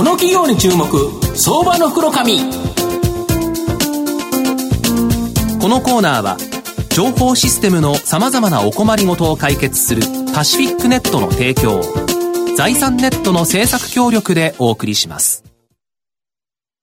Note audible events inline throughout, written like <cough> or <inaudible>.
この企業に注目相場の袋このコーナーは情報システムのさまざまなお困りごとを解決するパシフィックネットの提供財産ネットの政策協力でお送りします。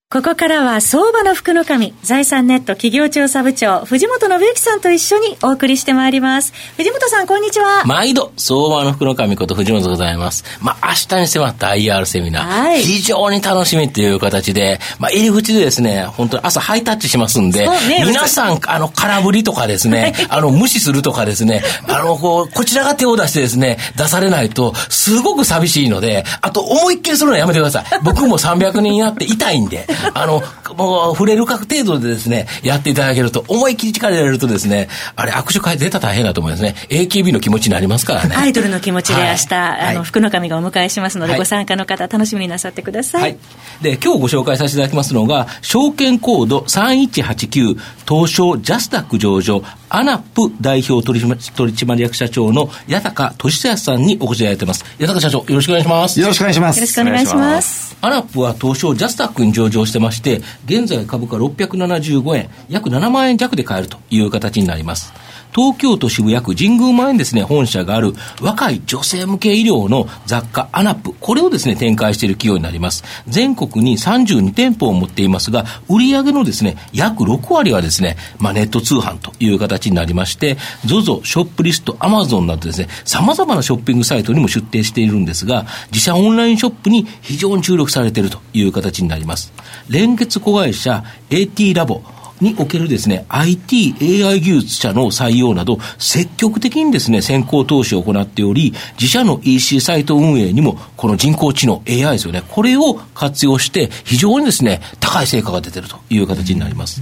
ここからは相場の福の神、財産ネット企業調査部長、藤本信之さんと一緒にお送りしてまいります。藤本さん、こんにちは。毎度、相場の福の神こと藤本でございます。まあ、明日に迫った IR セミナー、はい、非常に楽しみっていう形で、まあ、入り口でですね、本当に朝ハイタッチしますんで、ね、皆さん、あの、空振りとかですね、あの、無視するとかですね、あの、こう、こちらが手を出してですね、出されないと、すごく寂しいので、あと、思いっきりするのはやめてください。僕も300人やって痛いんで、あの、もう触れるか程度でですね、やっていただけると、思い切り力入れるとですね、あれ、握手会出たら大変だと思いますね。AKB の気持ちになりますからね。アイドルの気持ちで明日、はい、あの、福の神がお迎えしますので、はい、ご参加の方、楽しみになさってください。はい。で、今日ご紹介させていただきますのが、証券コード3189、東証ジャスタック上場、ANAP 代表取締役社長の家高利康さんにお越しいただいてます。家高社長、よろしくお願いします。よろしくお願いします。よろしくお願いします。 ANAP は東証ジャスダックに上場してまして、現在株価675円、約7万円弱で買えるという形になります。東京都渋谷区神宮前にですね、本社がある若い女性向け衣料の雑貨 ANAP、これをですね、展開している企業になります。全国に32店舗を持っていますが、売上のですね、約6割はですね、まあ、ネット通販という形になりまして、ZOZO、ショップリスト、アマゾンなどですね、様々なショッピングサイトにも出店しているんですが、自社オンラインショップに非常に注力されているという形になります。連結子会社 AT ラボ、におけるですね、IT、AI 技術者の採用など、積極的にですね、先行投資を行っており、自社の EC サイト運営にも、この人工知能、AI ですよね、これを活用して、非常にですね、高い成果が出てるという形になります。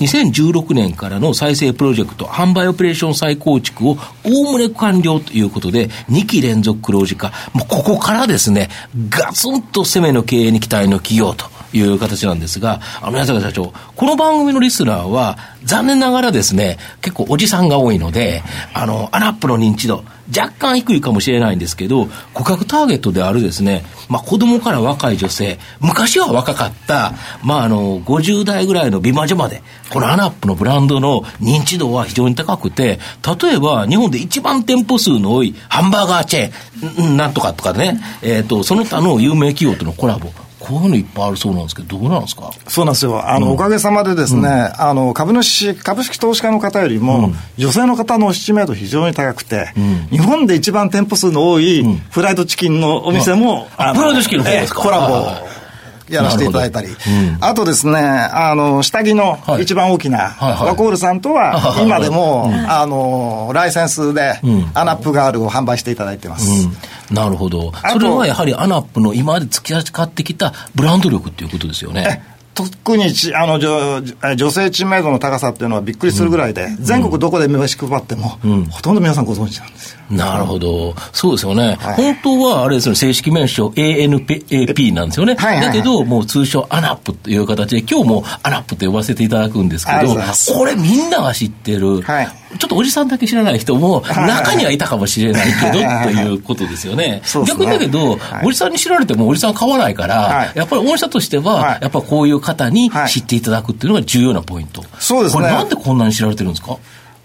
2016年からの再生プロジェクト、販売オペレーション再構築をおおむね完了ということで、2期連続黒字化。もうここからですね、ガツンと攻めの経営に期待の企業と。いう形なんですが、あの、矢坂社長、この番組のリスナーは、残念ながらですね、結構おじさんが多いので、あの、アナップの認知度、若干低いかもしれないんですけど、顧客ターゲットであるですね、まあ子供から若い女性、昔は若かった、まああの、50代ぐらいの美魔女まで、このアナップのブランドの認知度は非常に高くて、例えば日本で一番店舗数の多いハンバーガーチェーン、なんとかとかね、えっ、ー、と、その他の有名企業とのコラボ、こういうのいっぱいあるそうなんですけど、どうなんですか？そうなんですよ。あの、うん、おかげさまでですね、うん、あの、株主、株式投資家の方よりも、うん、女性の方の知名度非常に高くて、日本で一番店舗数の多いフライドチキンのお店も、フライドチキンの方ですか、コラボ。やらせていただいたり、うん、あとですね、あの、下着の一番大きな、ワコールさんとは、今でも、あの、ライセンスで、アナップガールを販売していただいてます。なるほど。それはやはりアナップの今まで付き合ってきたブランド力っていうことですよね。特にあの女女性知名度の高さっていうのはびっくりするぐらいで、うん、全国どこで名刺配っても、うん、ほとんど皆さんご存知なんですよ。なるほど。そうですよね。はい、本当はあれですね、正式名称 ANAP なんですよね。はいはいはい、だけど、もう通称アナップという形で、今日もアナップと呼ばせていただくんですけど、これみんなが知ってる、はい、ちょっとおじさんだけ知らない人も、中にはいたかもしれないけど、ということですよね。逆にだけど、おじさんに知られてもおじさん買わないから、やっぱり御社としては、やっぱこういう方に知っていただくっていうのが重要なポイント。そうですね。これなんでこんなに知られてるんですか？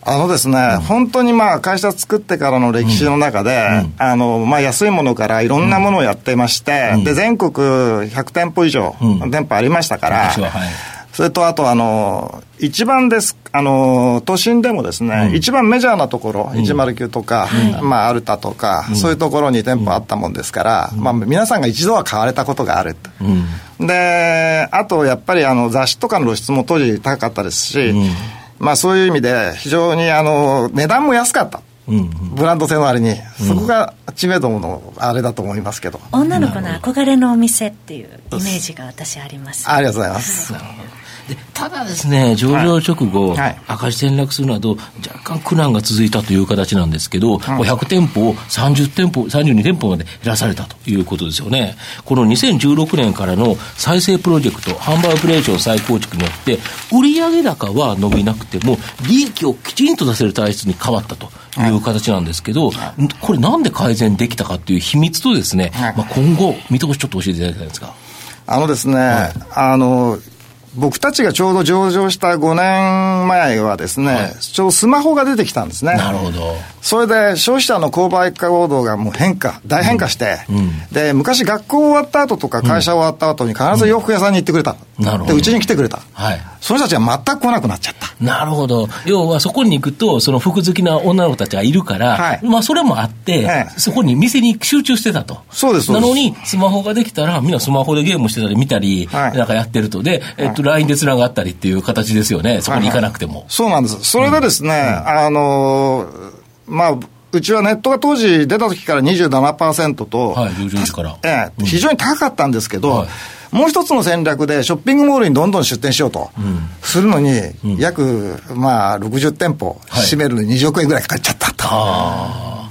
あのですね、うん、本当にまあ会社作ってからの歴史の中で、うん、あのまあ安いものからいろんなものをやってまして、うん、で全国100店舗以上、店舗ありましたから、はい、それとあとあの一番ですあの都心でもですね、一番メジャーなところ、109とか、まあアルタとか、そういうところに店舗あったもんですから、まあ皆さんが一度は買われたことがあるであとやっぱりあの雑誌とかの露出も当時高かったですし、まあ、そういう意味で非常にあの値段も安かった。うん。うん、ブランド性のあれに、そこが知名度のあれだと思いますけど、女の子の憧れのお店っていうイメージが私あります、ありがとうございます、はいでただですね、上場直後、はい、赤字転落するなど、若干苦難が続いたという形なんですけど、うん、100店舗を30店舗、32店舗まで減らされたということですよね。この2016年からの再生プロジェクト、販売オペレーション再構築によって、売上高は伸びなくても、利益をきちんと出せる体質に変わったと。いう形なんですけど、これなんで改善できたかっていう秘密とですね、まあ、今後、見通しちょっと教えていただきたいんですか？あのですね、はい、あの、僕たちがちょうど上場した5年前はですね、はい、ちょうどスマホが出てきたんですね。なるほど。それで消費者の購買行動がもう変化、大変化して、うんうん、で、昔学校終わった後とか会社終わった後に必ず洋服屋さんに行ってくれた。うん、なるほど。で、うちに来てくれた。はい。その人たちは全く来なくなっちゃった。なるほど。要はそこに行くと、その服好きな女の子たちがいるから、はい、まあそれもあって、はい、そこに店に集中してたと。そうです、なのに、スマホができたら、みんなスマホでゲームしてたり見たり、はい、なんかやってると。で、えっと、LINE で繋がったりっていう形ですよね。そこに行かなくても。そうなんです。それでですね、あのまあ、うちはネットが当時出た時から27%と、はい、から。ええ、非常に高かったんですけど、はい。もう一つの戦略で、ショッピングモールにどんどん出店しようと、するのに、約、まあ、60店舗、占めるのに20億円ぐらいかかっちゃったと。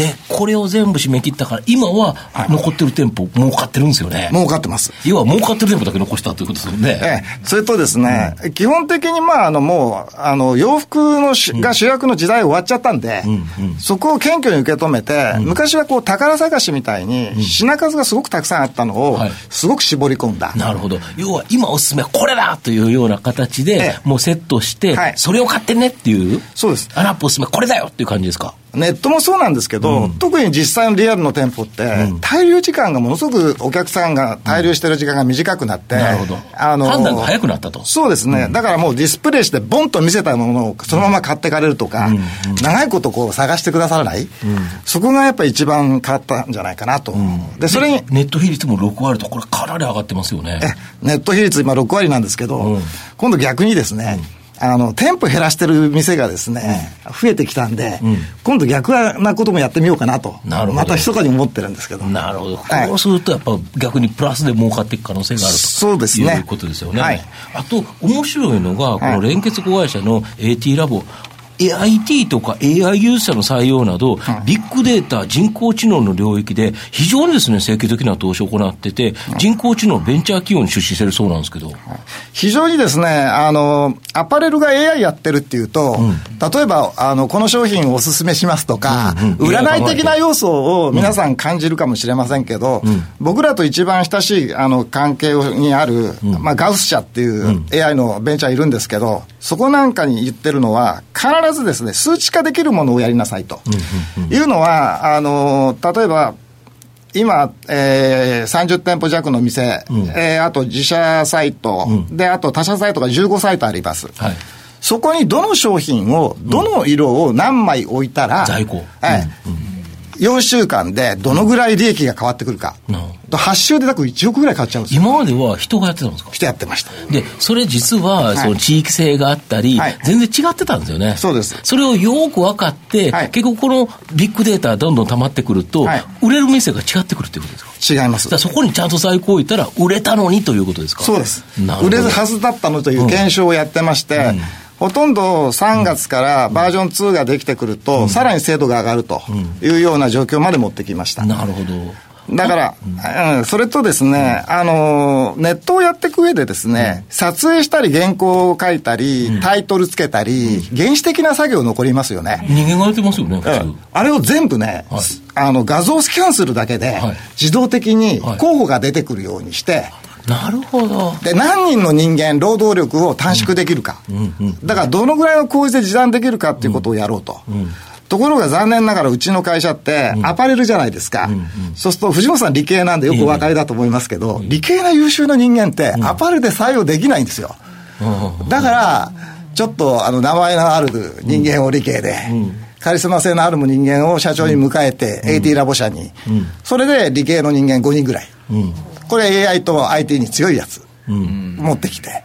で、これを全部締め切ったから、今は残ってる店舗、儲かってるんですよね。儲かってます。要は儲かってる店舗だけ残したということですよね。ええ。それとですね、うん、基本的にまあ、あの、もう、あの、洋服のし、が主役の時代終わっちゃったんで、うんうん、そこを謙虚に受け止めて、昔はこう、宝探しみたいに、品数がすごくたくさんあったのを、すごく絞り込んだ。なるほど。要は、今おすすめはこれだというような形で、もうセットして、それを買ってねっていう。そうです。アナップおすすめこれだよっていう感じですか？ネットもそうなんですけど、うん、特に実際のリアルの店舗って、うん、滞留時間がものすごくお客さんが滞留してる時間が短くなって、なるほど。あの、判断が早くなったと。そうですね。だからもうディスプレイしてボンと見せたものをそのまま買ってかれるとか、長いことこう探してくださらない、そこがやっぱり一番変わったんじゃないかなと。で、それに。ネット比率も6割と、これかなり上がってますよね。ネット比率今6割なんですけど、今度逆にですね、あの、店舗減らしてる店がですね、うん、増えてきたんで、うん、今度逆なこともやってみようかなと。なるほど。また密かに思ってるんですけど。なるほど。はい、こうするとやっぱ逆にプラスで儲かっていく可能性があると。そうですね。いうことですよね。はい。あと、面白いのが、この連結子会社の AT ラボ、IT とか AI ユーザーの採用など、ビッグデータ、人工知能の領域で、非常にですね、積極的な投資を行ってて、人工知能ベンチャー企業に出資してるそうなんですけど。非常にですね、あの、アパレルが AI やってるっていうと、うん、例えば、あの、この商品をお勧めしますとか、うんうん、占い的な要素を皆さん感じるかもしれませんけど、うん、僕らと一番親しい、あの、関係にある、うん、まあ、ガウス社っていう AI のベンチャーいるんですけど、そこなんかに言ってるのは、必ずですね、数値化できるものをやりなさいと。いうのは、あの、例えば、今、えー、30店舗弱の店、うん、えー、あと自社サイト、うん、で、あと他社サイトが15サイトあります。はい、そこにどの商品を、どの色を何枚置いたら、在庫。はい、うん4週間でどのぐらい利益が変わってくるか。うん、8週で約1億ぐらい変わっちゃうんです今までは人がやってたんですか？人やってました。で、それ実は、その地域性があったり、はい、全然違ってたんですよね。そうです。それをよく分かって、はい、結局このビッグデータどんどん溜まってくると、はい、売れる店が違ってくるっていうことですか？違います。そこにちゃんと在庫を置いたら、売れたのにということですか？そうです。売れるはずだったのという検証をやってまして、うんうんほとんど3月からバージョン2ができてくると、うん、さらに精度が上がるというような状況まで持ってきました。なるほど。だから、うん、それとですね、あの、ネットをやっていく上でですね、撮影したり原稿を書いたり、タイトルつけたり、原始的な作業残りますよね。人間がやってますよね、あれを全部ね、はい、あの、画像スキャンするだけで、自動的に候補が出てくるようにして、なるほど。で、何人の人間、労働力を短縮できるか。だから、どのぐらいの効率で時短できるかっていうことをやろうと。ところが残念ながらうちの会社ってアパレルじゃないですか。そうすると藤本さん理系なんでよくお分かりだと思いますけど、理系な優秀な人間ってアパレルで採用できないんですよ。だから、ちょっとあの名前のある人間を理系で、カリスマ性のある人間を社長に迎えて、AT ラボ社に、それで理系の人間5人ぐらい。これ AI と IT に強いやつ、持ってきて、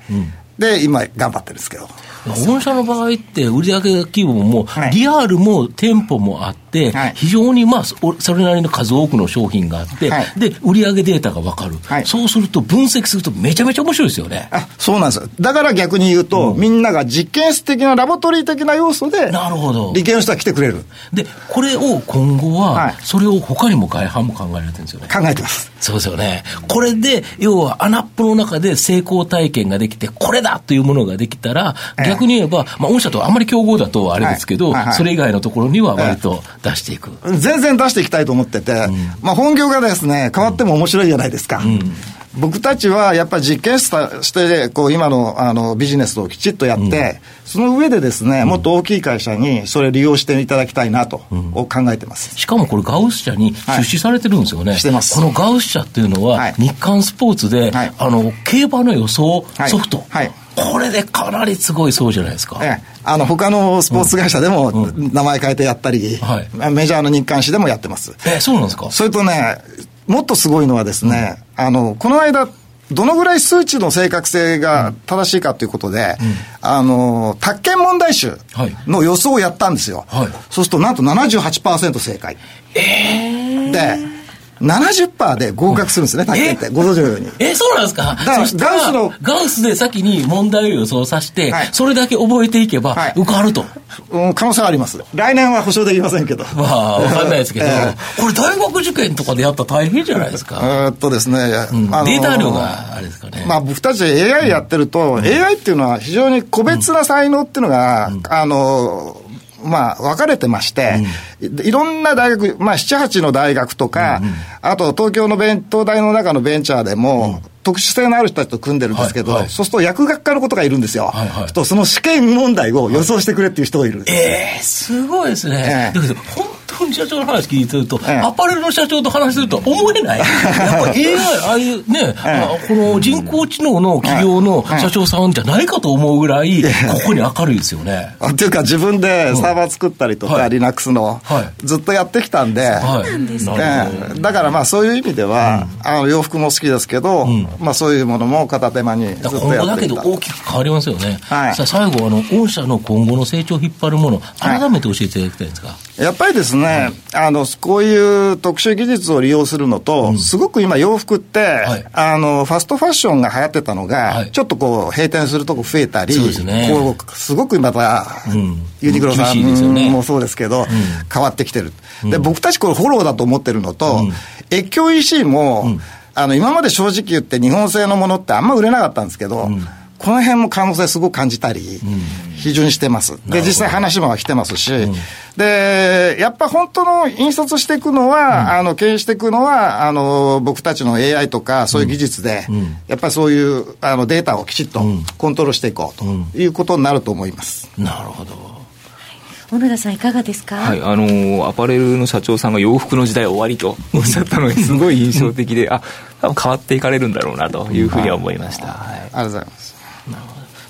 で、今頑張ってるんですけど。本社の場合って、売上規模も、リアルも店舗もあって、非常にまあ、それなりの数多くの商品があって、で、売上データが分かる、そうすると分析するとめちゃめちゃ面白いですよね。あそうなんですよ。だから逆に言うと、みんなが実験室的なラボトリー的な要素で、なるほど。理系の人は来てくれる。で、これを今後は、それを他にも外販も考えられてるんですよね。考えてます。そうですよね。これで、要は、アナップの中で成功体験ができて、これだというものができたら、逆に言えば、まあ、御社とあんまり競合だとあれですけど、それ以外のところには割と出していく。全然出していきたいと思ってて、まあ、本業がですね、変わっても面白いじゃないですか。僕たちはやっぱり実験室としてこう今のあのビジネスをきちっとやって、その上でですね、もっと大きい会社にそれ利用していただきたいなと、考えてます。しかもこれガウス社に出資されてるんですよね。してます。このガウス社っていうのは、日刊スポーツで、あの、競馬の予想ソフト。はい。これでかなりすごいそうじゃないですか。ええ、あの、他のスポーツ会社でも名前変えてやったり、うんはい、メジャーの日刊誌でもやってます。え、そうなんですか？それとね、もっとすごいのはですね、うん、あの、この間、どのぐらい数値の正確性が正しいかということで、うん、あの、宅建問題集の予想をやったんですよ。はい、そうすると、なんと78%正解。えー、で、70%で合格するんですね、卓球って。ご存知のように。え、そうなんですか？だから、ガウスの。ガウスで先に問題を予想させて、はい、それだけ覚えていけば、受かると、うん。可能性はあります。来年は保証できませんけど。まあ、わかんないですけど、<laughs> えー、これ大学受験とかでやったら大変じゃないですか？えっとですね、うん、データ量があれですかね。まあ、僕たち AI やってると、うん、AI っていうのは非常に個別な才能っていうのが、うん、あの、まあ、分かれてまして、うん、いろんな大学、まあ、7、8の大学とか、うんうん、あと東京の弁東大の中のベンチャーでも、うん、特殊性のある人たちと組んでるんですけど、はいはい、そうすると薬学科のことがいるんですよ。はいはい、とその試験問題を予想してくれっていう人がいる。ええー、すごいですね。えー、だけど、本当に社長の話聞いてると、ええ、アパレルの社長と話すると思えない。やっぱり AI、ああいうね、え、この人工知能の企業の社長さんじゃないかと思うぐらい、ここに明るいですよね。っていうか、自分でサーバー作ったりとか、リナックスの、ずっとやってきたんで、はい、だからまあそういう意味では、あの洋服も好きですけど、まあそういうものも片手間にずっとやってきた。だけど大きく変わりますよね。はい、さあ最後、あの、御社の今後の成長を引っ張るもの、改めて教えていただきたいんですか。やっぱりですね、あの、こういう特殊技術を利用するのと、うん、すごく今洋服って、はい、あの、ファストファッションが流行ってたのが、はい、ちょっとこう、閉店するとこ増えたり、すね、こう、すごくまた、うん、ユニクロさんもそうですけど、うん、変わってきてる。で、僕たちこれフォローだと思ってるのと、越境 EC も、あの、今まで正直言って日本製のものってあんま売れなかったんですけど、この辺も可能性すごく感じたり、非常にしてます。で、実際話も来てますし、うん、で、やっぱ本当の引率していくのは、うん、あの、経営していくのは、あの、僕たちの AI とか、そういう技術で、うん、やっぱりそういう、あの、データをきちっとコントロールしていこうということになると思います。なるほど。小野田さんいかがですか？はい、あのアパレルの社長さんが洋服の時代終わりと <laughs> おっしゃったのがすごい印象的で、あ、多分変わっていかれるんだろうなというふうには思いました。はい、ありがとうございます。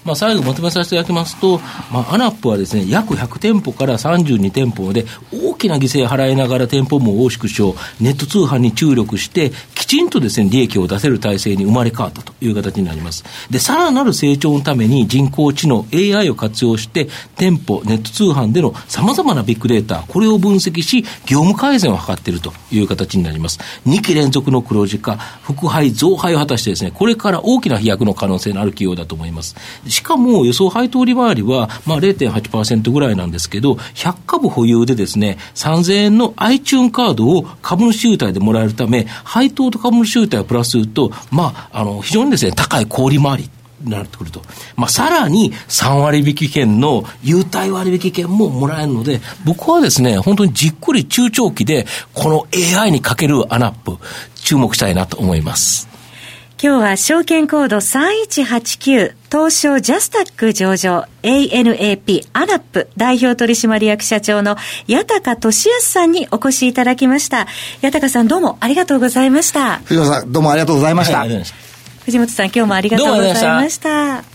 まあ、最後まとめさせていただきますと、まあ、アナップはですね、約100店舗から32店舗で、大きな犠牲を払いながら店舗も大縮小、ネット通販に注力して、きちんとですね、利益を出せる体制に生まれ変わったという形になります。で、さらなる成長のために人工知能、AI を活用して、店舗、ネット通販での様々なビッグデータ、これを分析し、業務改善を図っているという形になります。2期連続の黒字化、副配、増配を果たしてですね、これから大きな飛躍の可能性のある企業だと思います。しかも予想配当利回りは、まあ、0.8%ぐらいなんですけど、100株保有でですね、3000円の iTune カードを株主優待でもらえるため、配当と株主優待をプラスすると、まあ、あの、非常にですね、高い小売回り。なってくると。まあ、さらに3割引券の優待割引券ももらえるので、僕はですね、本当にじっくり中長期で、この AI にかけるアナップ、注目したいなと思います。今日は証券コード3189東証ジャスタック上場 ANAP アラップ代表取締役社長の八高俊康さんにお越しいただきました。八高さんどうもありがとうございました。藤本さんどうもありがとうございました。はい、藤本さん今日もありがとうございました。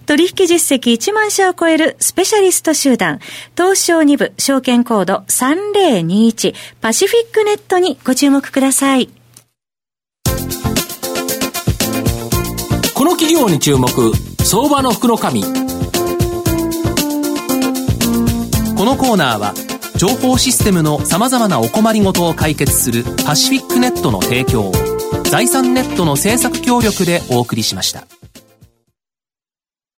取引実績1万社を超えるスペシャリスト集団、東証2部証券コード3021パシフィックネットにご注目ください。この企業に注目、相場の福の神。このコーナーは、情報システムの様々なお困りごとを解決するパシフィックネットの提供、財産ネットの政策協力でお送りしました。